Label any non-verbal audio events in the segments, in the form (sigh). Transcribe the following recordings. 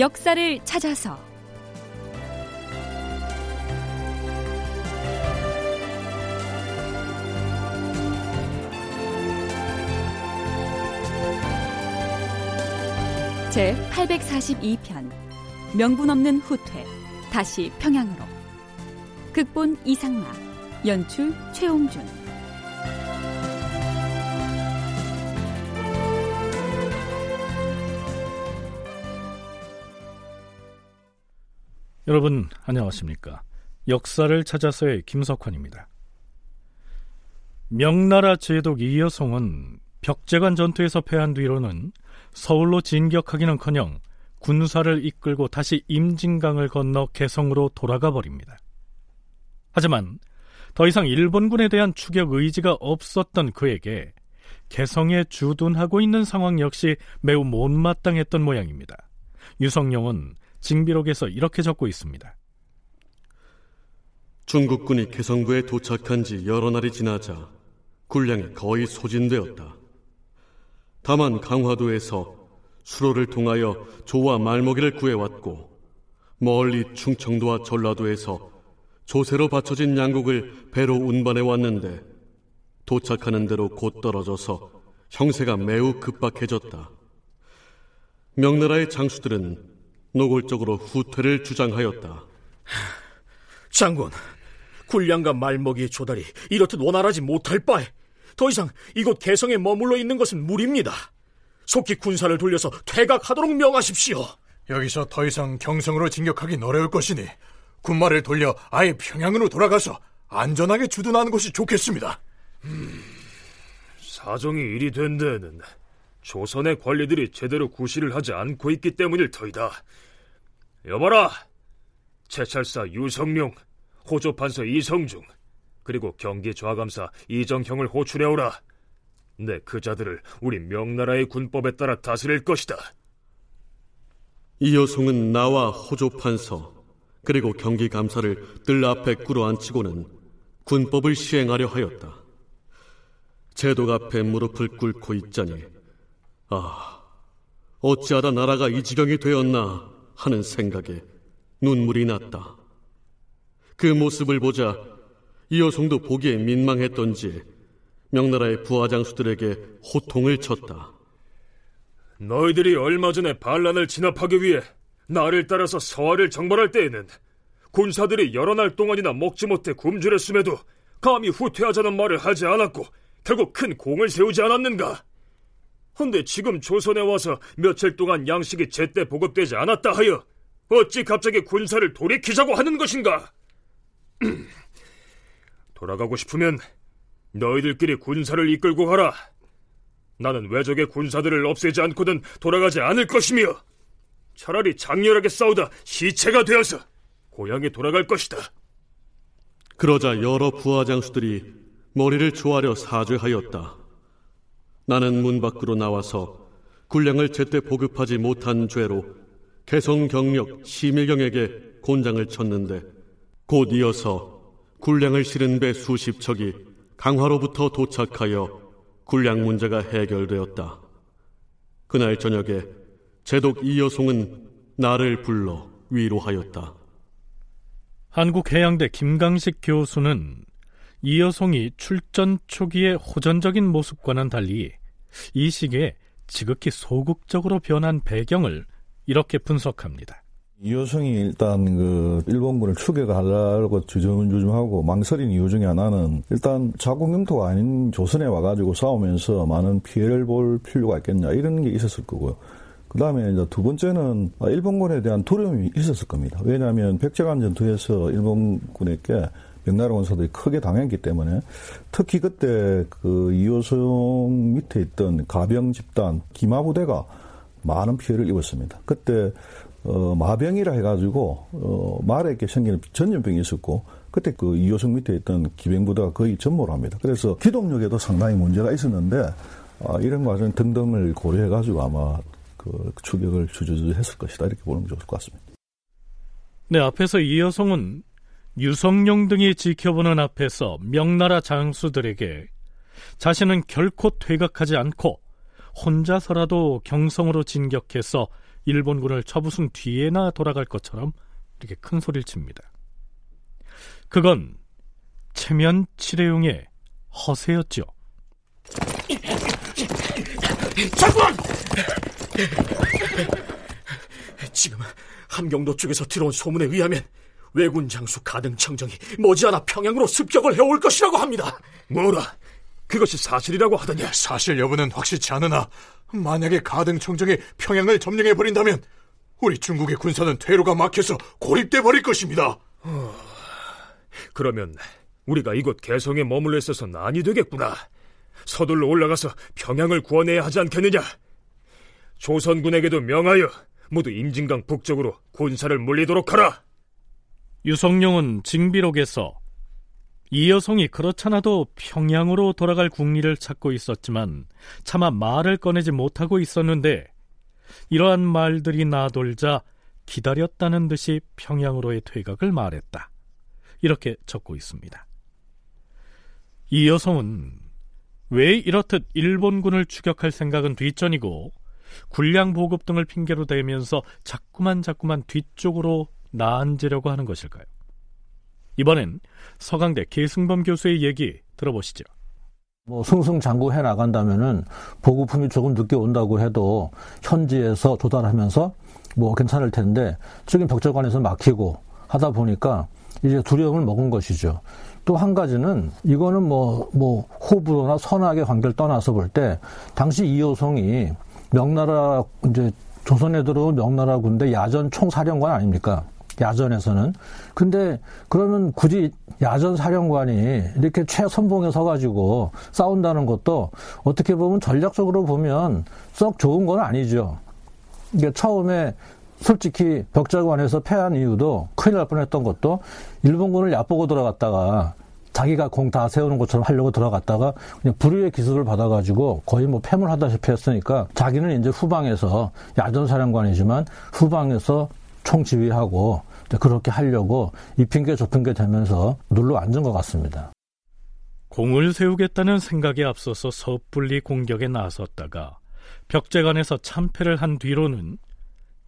역사를 찾아서. 제 842편 명분 없는 후퇴 다시 평양으로. 극본 이상마 연출 최홍준 여러분 안녕하십니까 역사를 찾아서의 김석환입니다 명나라 제독 이여송은 벽제관 전투에서 패한 뒤로는 서울로 진격하기는커녕 군사를 이끌고 다시 임진강을 건너 개성으로 돌아가 버립니다. 하지만 더 이상 일본군에 대한 추격 의지가 없었던 그에게 개성에 주둔하고 있는 상황 역시 매우 못마땅했던 모양입니다. 유성룡은 징비록에서 이렇게 적고 있습니다. 중국군이 개성부에 도착한 지 여러 날이 지나자 군량이 거의 소진되었다. 다만 강화도에서 수로를 통하여 조와 말먹이를 구해왔고 멀리 충청도와 전라도에서 조세로 받쳐진 양국을 배로 운반해 왔는데 도착하는 대로 곧 떨어져서 형세가 매우 급박해졌다. 명나라의 장수들은 노골적으로 후퇴를 주장하였다. 장군, 군량과 말먹이의 조달이 이렇듯 원활하지 못할 바에 더 이상 이곳 개성에 머물러 있는 것은 무리입니다. 속히 군사를 돌려서 퇴각하도록 명하십시오. 여기서 더 이상 경성으로 진격하긴 어려울 것이니 군마를 돌려 아예 평양으로 돌아가서 안전하게 주둔하는 것이 좋겠습니다. 음, 사정이 이리 된 데는 조선의 관리들이 제대로 구실을 하지 않고 있기 때문일 터이다. 여봐라, 채찰사 유성룡, 호조판서 이성중, 그리고 경기 좌감사 이정형을 호출해오라. 내 그자들을 우리 명나라의 군법에 따라 다스릴 것이다. 이 여송은 나와 호조판서 그리고 경기감사를 뜰 앞에 꾸러앉히고는 군법을 시행하려 하였다. 제독 앞에 무릎을 꿇고 있자니 아 어찌하다 나라가 이 지경이 되었나 하는 생각에 눈물이 났다. 그 모습을 보자 이여송도 보기에 민망했던지 명나라의 부하장수들에게 호통을 쳤다. 너희들이 얼마 전에 반란을 진압하기 위해 나를 따라서 서하를 정벌할 때에는 군사들이 여러 날 동안이나 먹지 못해 굶주렸음에도 감히 후퇴하자는 말을 하지 않았고 결국 큰 공을 세우지 않았는가? 헌데 지금 조선에 와서 며칠 동안 양식이 제때 보급되지 않았다 하여 어찌 갑자기 군사를 돌이키자고 하는 것인가? (clears throat) 돌아가고 싶으면 너희들끼리 군사를 이끌고 가라. 나는 외적의 군사들을 없애지 않고는 돌아가지 않을 것이며 차라리 장렬하게 싸우다 시체가 되어서 고향에 돌아갈 것이다. 그러자 여러 부하 장수들이 머리를 조아려 사죄하였다. 나는 문 밖으로 나와서 군량을 제때 보급하지 못한 죄로 개성 경력 심일경에게 곤장을 쳤는데 곧 이어서 군량을 실은 배 수십 척이 강화로부터 도착하여 군량 문제가 해결되었다. 그날 저녁에 제독 이여송은 나를 불러 위로하였다. 한국해양대 김강식 교수는 이여송이 출전 초기의 호전적인 모습과는 달리 이 시기에 지극히 소극적으로 변한 배경을 이렇게 분석합니다. 이효성이 일단 그 일본군을 추격하려고 주저주저하고 망설인 이유 중에 하나는 일단 자국 영토가 아닌 조선에 와가지고 싸우면서 많은 피해를 볼 필요가 있겠냐 이런 게 있었을 거고요. 그 다음에 이제 두 번째는 일본군에 대한 두려움이 있었을 겁니다. 왜냐하면 백제간 전투에서 일본군에게 명나라 원사들이 크게 당했기 때문에 특히 그때 그 이효성 밑에 있던 가병 집단 기마 부대가 많은 피해를 입었습니다. 그때 어, 마병이라 해가지고 어, 말에 이렇게 생기는 전염병이 있었고 그때 그 이호성 밑에 있던 기병부대가 거의 전몰 합니다. 그래서 기동력에도 상당히 문제가 있었는데 아, 이런 과정 등등을 고려해가지고 아마 그 추격을 주저주저 했을 것이다 이렇게 보는 게 좋을 것 같습니다. 네, 앞에서 이여성은 유성룡 등이 지켜보는 앞에서 명나라 장수들에게 자신은 결코 퇴각하지 않고 혼자서라도 경성으로 진격해서 일본군을 처부순 뒤에나 돌아갈 것처럼 이렇게 큰 소리를 칩니다. 그건 체면 칠해용의 허세였죠. 장군! 지금 함경도 쪽에서 들어온 소문에 의하면 왜군 장수 가등청정이 머지않아 평양으로 습격을 해올 것이라고 합니다. 뭐라? 그것이 사실이라고 하더냐? 사실 여부는 확실치 않으나 만약에 가등청정이 평양을 점령해 버린다면 우리 중국의 군사는 퇴로가 막혀서 고립돼 버릴 것입니다. 어... 그러면 우리가 이곳 개성에 머물러 있어서 난이 되겠구나. 서둘러 올라가서 평양을 구원해야 하지 않겠느냐? 조선군에게도 명하여 모두 임진강 북쪽으로 군사를 물리도록 하라. 유성룡은 징비록에서 이 여성이 그렇잖아도 평양으로 돌아갈 국리를 찾고 있었지만 차마 말을 꺼내지 못하고 있었는데 이러한 말들이 나돌자 기다렸다는 듯이 평양으로의 퇴각을 말했다. 이렇게 적고 있습니다. 이 여성은 왜 이렇듯 일본군을 추격할 생각은 뒷전이고 군량 보급 등을 핑계로 대면서 자꾸만 자꾸만 뒤쪽으로 나앉으려고 하는 것일까요? 이번엔 서강대 계승범 교수의 얘기 들어보시죠. 뭐 승승장구 해 나간다면은 보급품이 조금 늦게 온다고 해도 현지에서 조달하면서 뭐 괜찮을 텐데 지금 벽제관에서 막히고 하다 보니까 이제 두려움을 먹은 것이죠. 또 한 가지는 이거는 뭐, 뭐, 호불호나 선악의 관계를 떠나서 볼 때, 당시 이호성이 명나라, 이제 조선에 들어온 명나라 군대 야전 총사령관 아닙니까? 야전에서는. 근데 그러면 굳이 야전 사령관이 이렇게 최선봉에 서가지고 싸운다는 것도 어떻게 보면 전략적으로 보면 썩 좋은 건 아니죠. 이게 처음에 솔직히 벽자관에서 패한 이유도 큰일 날 뻔했던 것도 일본군을 얕보고 들어갔다가 자기가 공 다 세우는 것처럼 하려고 들어갔다가 그냥 불의의 기술을 받아가지고 거의 뭐 패물 하다시피 했으니까 자기는 이제 후방에서 야전 사령관이지만 후방에서 총지휘하고 그렇게 하려고 이 핑계 저 핑계 되면서 눌러 앉은 것 같습니다. 공을 세우겠다는 생각에 앞서서 섣불리 공격에 나섰다가 벽제관에서 참패를 한 뒤로는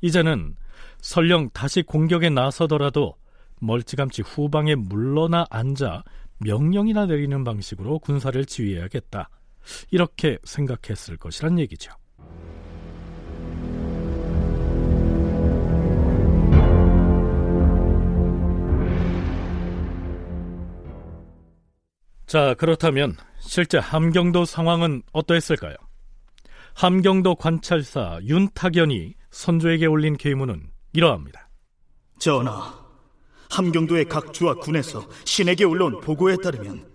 이제는 설령 다시 공격에 나서더라도 멀찌감치 후방에 물러나 앉아 명령이나 내리는 방식으로 군사를 지휘해야겠다. 이렇게 생각했을 것이란 얘기죠. 자, 그렇다면 실제 함경도 상황은 어떠했을까요? 함경도 관찰사 윤탁연이 선조에게 올린 계문은 이러합니다. 전하, 함경도의 각 주와 군에서 신에게 올라온 보고에 따르면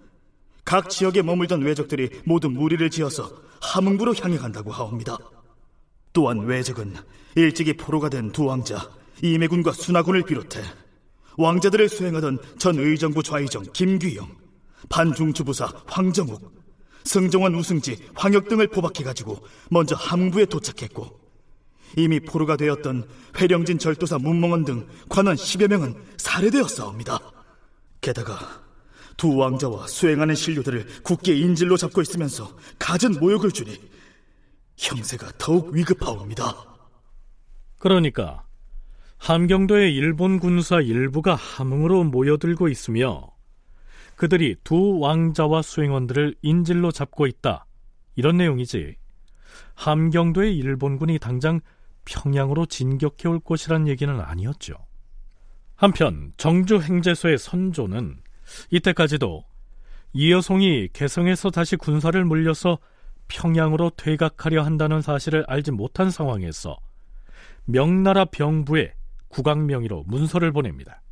각 지역에 머물던 외적들이 모두 무리를 지어서 함흥부로 향해 간다고 하옵니다. 또한 외적은 일찍이 포로가 된 두 왕자 이매군과 순하군을 비롯해 왕자들을 수행하던 전 의정부 좌의정 김규영, 반중추부사 황정욱, 승정원 우승지 황혁 등을 포박해가지고 먼저 함부에 도착했고 이미 포로가 되었던 회령진 절도사 문몽원 등 관원 10여 명은 살해되었사옵니다. 게다가 두 왕자와 수행하는 신료들을 굳게 인질로 잡고 있으면서 갖은 모욕을 주니 형세가 더욱 위급하옵니다. 그러니까 함경도의 일본 군사 일부가 함흥으로 모여들고 있으며 그들이 두 왕자와 수행원들을 인질로 잡고 있다. 이런 내용이지. 함경도의 일본군이 당장 평양으로 진격해 올 것이란 얘기는 아니었죠. 한편 정주 행제소의 선조는 이때까지도 이여송이 개성에서 다시 군사를 물려서 평양으로 퇴각하려 한다는 사실을 알지 못한 상황에서 명나라 병부에 국왕 명의로 문서를 보냅니다.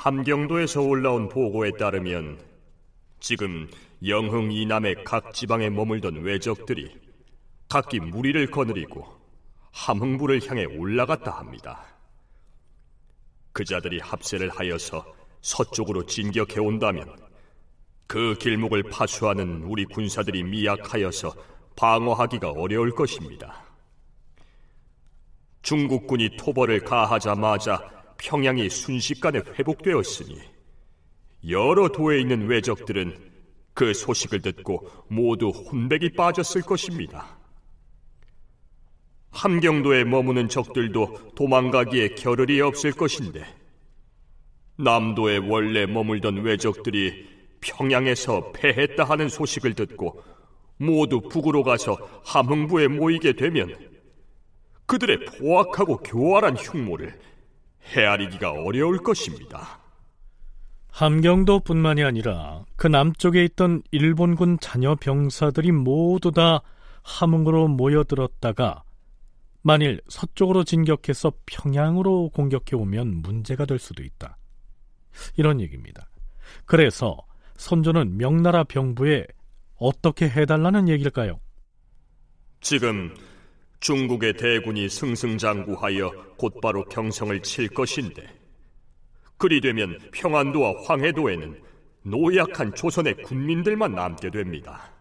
함경도에서 올라온 보고에 따르면 지금 영흥 이남의 각 지방에 머물던 외적들이 각기 무리를 거느리고 함흥부를 향해 올라갔다 합니다. 그 자들이 합세를 하여서 서쪽으로 진격해 온다면 그 길목을 파수하는 우리 군사들이 미약하여서 방어하기가 어려울 것입니다. 중국군이 토벌을 가하자마자 평양이 순식간에 회복되었으니 여러 도에 있는 외적들은 그 소식을 듣고 모두 혼백이 빠졌을 것입니다. 함경도에 머무는 적들도 도망가기에 겨를이 없을 것인데 남도에 원래 머물던 왜적들이 평양에서 패했다 하는 소식을 듣고 모두 북으로 가서 함흥부에 모이게 되면 그들의 포악하고 교활한 흉모를 헤아리기가 어려울 것입니다. 함경도뿐만이 아니라 그 남쪽에 있던 일본군 잔여 병사들이 모두 다 함흥으로 모여들었다가 만일 서쪽으로 진격해서 평양으로 공격해 오면 문제가 될 수도 있다. 이런 얘기입니다. 그래서 선조는 명나라 병부에 어떻게 해달라는 얘기일까요? 지금 중국의 대군이 승승장구하여 곧바로 경성을 칠 것인데 그리 되면 평안도와 황해도에는 노약한 조선의 군민들만 남게 됩니다.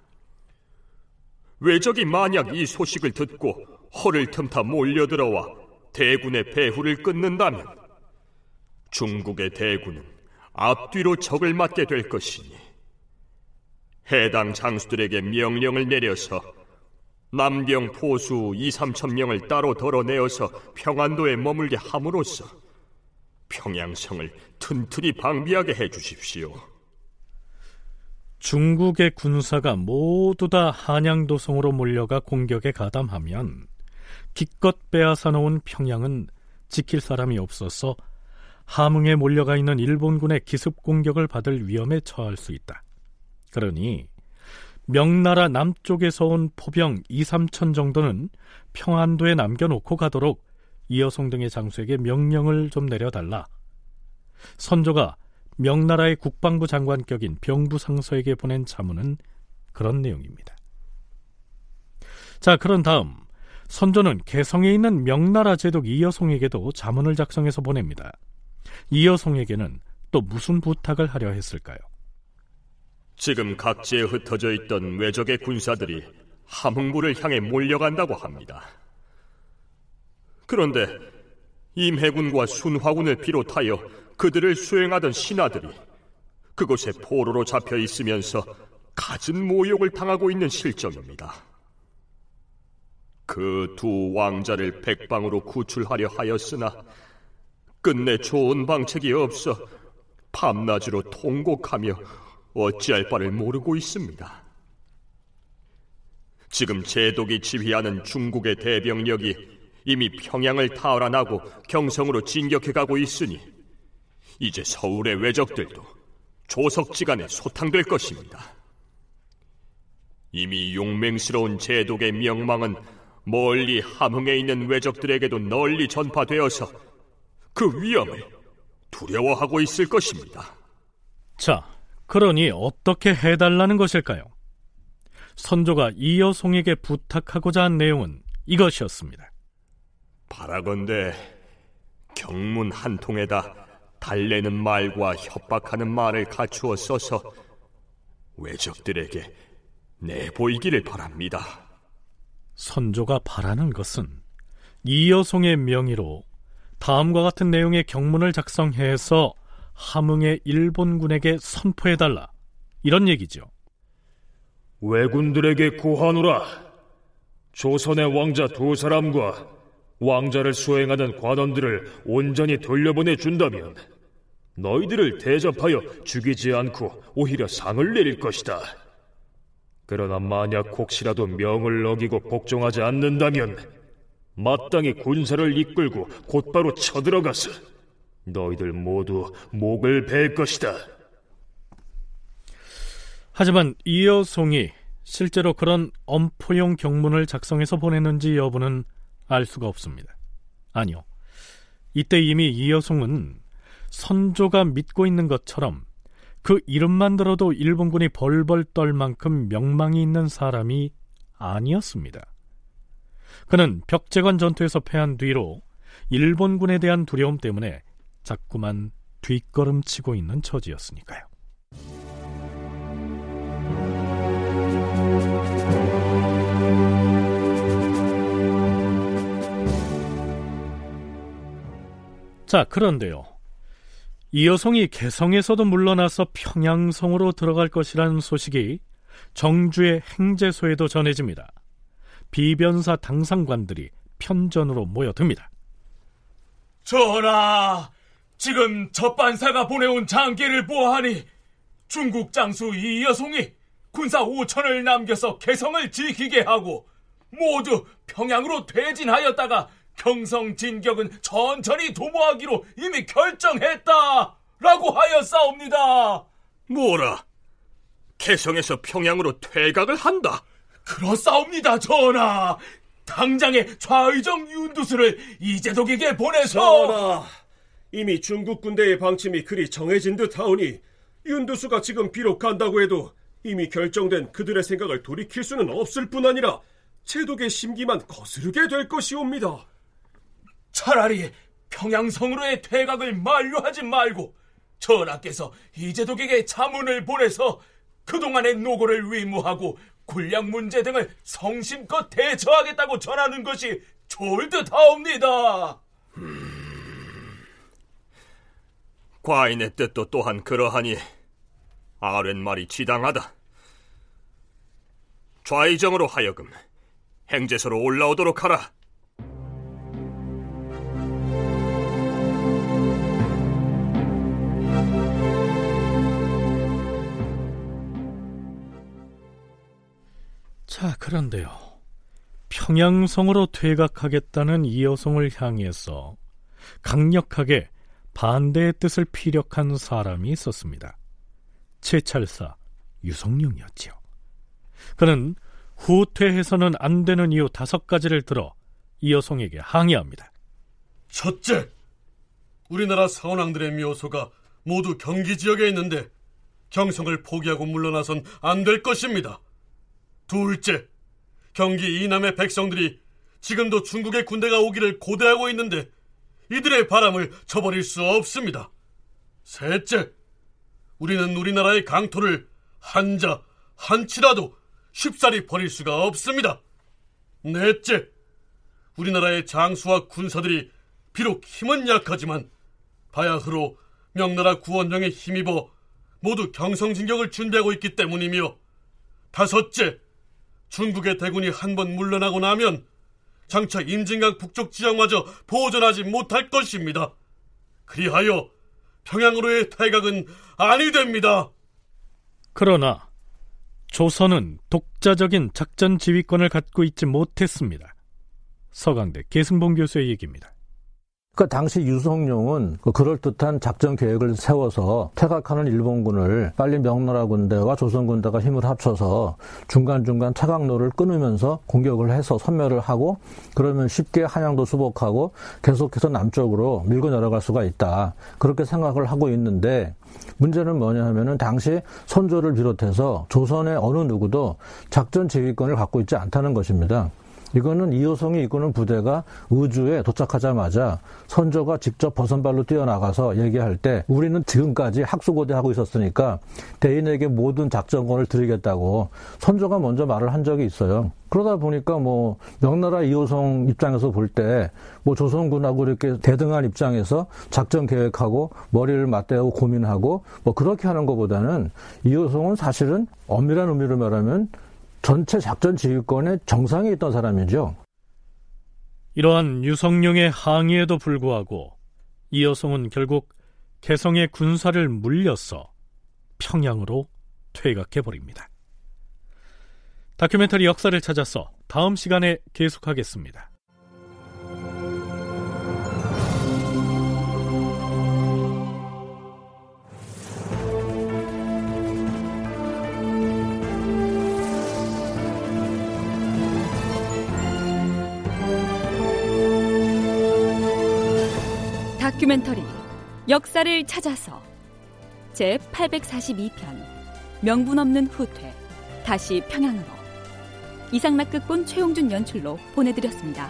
외적이 만약 이 소식을 듣고 허를 틈타 몰려들어와 대군의 배후를 끊는다면 중국의 대군은 앞뒤로 적을 맞게 될 것이니 해당 장수들에게 명령을 내려서 남경 포수 2, 3천 명을 따로 덜어내어서 평안도에 머물게 함으로써 평양성을 튼튼히 방비하게 해주십시오. 중국의 군사가 모두 다 한양도성으로 몰려가 공격에 가담하면 기껏 빼앗아 놓은 평양은 지킬 사람이 없어서 함흥에 몰려가 있는 일본군의 기습 공격을 받을 위험에 처할 수 있다. 그러니 명나라 남쪽에서 온 포병 2, 3천 정도는 평안도에 남겨놓고 가도록 이여송 등의 장수에게 명령을 좀 내려달라. 선조가 명나라의 국방부 장관격인 병부상서에게 보낸 자문은 그런 내용입니다. 자, 그런 다음 선조는 개성에 있는 명나라 제독 이여송에게도 자문을 작성해서 보냅니다. 이여송에게는 또 무슨 부탁을 하려 했을까요? 지금 각지에 흩어져 있던 외적의 군사들이 함흥부를 향해 몰려간다고 합니다. 그런데 임해군과 순화군을 비롯하여 그들을 수행하던 신하들이 그곳에 포로로 잡혀 있으면서 갖은 모욕을 당하고 있는 실정입니다. 그 두 왕자를 백방으로 구출하려 하였으나 끝내 좋은 방책이 없어 밤낮으로 통곡하며 어찌할 바를 모르고 있습니다. 지금 제독이 지휘하는 중국의 대병력이 이미 평양을 타락하고 경성으로 진격해 가고 있으니 이제 서울의 외적들도 조석지간에 소탕될 것입니다. 이미 용맹스러운 제독의 명망은 멀리 함흥에 있는 외적들에게도 널리 전파되어서 그 위험을 두려워하고 있을 것입니다. 자, 그러니 어떻게 해달라는 것일까요? 선조가 이여송에게 부탁하고자 한 내용은 이것이었습니다. 바라건대 경문 한 통에다 달래는 말과 협박하는 말을 갖추어 써서 외적들에게 내보이기를 바랍니다. 선조가 바라는 것은 이여송의 명의로 다음과 같은 내용의 경문을 작성해서 함흥의 일본군에게 선포해달라. 이런 얘기죠. 왜군들에게 구하노라. 조선의 왕자 두 사람과 왕자를 수행하는 관원들을 온전히 돌려보내 준다면 너희들을 대접하여 죽이지 않고 오히려 상을 내릴 것이다. 그러나 만약 혹시라도 명을 어기고 복종하지 않는다면 마땅히 군사를 이끌고 곧바로 쳐들어가서 너희들 모두 목을 벨 것이다. 하지만 이여송이 실제로 그런 엄포용 경문을 작성해서 보냈는지 여부는 알 수가 없습니다. 아니요. 이때 이미 이여송은 선조가 믿고 있는 것처럼 그 이름만 들어도 일본군이 벌벌 떨 만큼 명망이 있는 사람이 아니었습니다. 그는 벽제관 전투에서 패한 뒤로 일본군에 대한 두려움 때문에 자꾸만 뒷걸음치고 있는 처지였으니까요. 자, 그런데요. 이 여성이 개성에서도 물러나서 평양성으로 들어갈 것이라는 소식이 정주의 행제소에도 전해집니다. 비변사 당상관들이 편전으로 모여듭니다. 전하, 지금 첫반사가 보내온 장계를 보아하니 중국 장수 이 여송이 군사 5천을 남겨서 개성을 지키게 하고 모두 평양으로 퇴진하였다가 경성 진격은 천천히 도모하기로 이미 결정했다! 라고 하였사옵니다. 뭐라? 개성에서 평양으로 퇴각을 한다? 그렇사옵니다, 전하. 당장에 좌의정 윤두수를 이재독에게 보내서 전하, 이미 중국 군대의 방침이 그리 정해진 듯하오니 윤두수가 지금 비록 간다고 해도 이미 결정된 그들의 생각을 돌이킬 수는 없을 뿐 아니라 제독의 심기만 거스르게 될 것이옵니다. 차라리 평양성으로의 퇴각을 만류하지 말고 전하께서 이재독에게 자문을 보내서 그동안의 노고를 위무하고 군량 문제 등을 성심껏 대처하겠다고 전하는 것이 좋을 듯하옵니다. 음... 과인의 뜻도 또한 그러하니 아랫말이 지당하다. 좌의정으로 하여금 행제소로 올라오도록 하라. 자, 그런데요. 평양성으로 퇴각하겠다는 이 여성을 향해서 강력하게 반대의 뜻을 피력한 사람이 있었습니다. 최찰사 유성룡이었지요. 그는 후퇴해서는 안 되는 이유 다섯 가지를 들어 이 여성에게 항의합니다. 첫째, 우리나라 사원왕들의 묘소가 모두 경기 지역에 있는데 경성을 포기하고 물러나선 안 될 것입니다. 둘째, 경기 이남의 백성들이 지금도 중국의 군대가 오기를 고대하고 있는데 이들의 바람을 저버릴 수 없습니다. 셋째, 우리는 우리나라의 강토를 한자, 한치라도 쉽사리 버릴 수가 없습니다. 넷째, 우리나라의 장수와 군사들이 비록 힘은 약하지만 바야흐로 명나라 구원령에 힘입어 모두 경성진격을 준비하고 있기 때문이며 다섯째, 중국의 대군이 한 번 물러나고 나면 장차 임진강 북쪽 지역마저 보존하지 못할 것입니다. 그리하여 평양으로의 퇴각은 아니 됩니다. 그러나 조선은 독자적인 작전 지휘권을 갖고 있지 못했습니다. 서강대 계승봉 교수의 얘기입니다. 그 당시 유성룡은 그 그럴듯한 작전 계획을 세워서 퇴각하는 일본군을 빨리 명나라 군대와 조선 군대가 힘을 합쳐서 중간중간 차강로를 끊으면서 공격을 해서 섬멸을 하고 그러면 쉽게 한양도 수복하고 계속해서 남쪽으로 밀고 내려갈 수가 있다. 그렇게 생각을 하고 있는데 문제는 뭐냐 하면은 당시 선조를 비롯해서 조선의 어느 누구도 작전 지휘권을 갖고 있지 않다는 것입니다. 이거는 이호성이 이끄는 부대가 의주에 도착하자마자 선조가 직접 버선발로 뛰어나가서 얘기할 때 우리는 지금까지 학수고대 하고 있었으니까 대인에게 모든 작전권을 드리겠다고 선조가 먼저 말을 한 적이 있어요. 그러다 보니까 뭐 명나라 이호성 입장에서 볼 때 뭐 조선군하고 이렇게 대등한 입장에서 작전 계획하고 머리를 맞대고 고민하고 뭐 그렇게 하는 것보다는 이호성은 사실은 엄밀한 의미로 말하면 전체 작전 지휘권의 정상에 있던 사람이죠. 이러한 유성룡의 항의에도 불구하고 이 여성은 결국 개성의 군사를 물려서 평양으로 퇴각해 버립니다. 다큐멘터리 역사를 찾아서 다음 시간에 계속하겠습니다. 다큐멘터리 역사를 찾아서 제 842편 명분 없는 후퇴 다시 평양으로 이상락 극본 최용준 연출로 보내드렸습니다.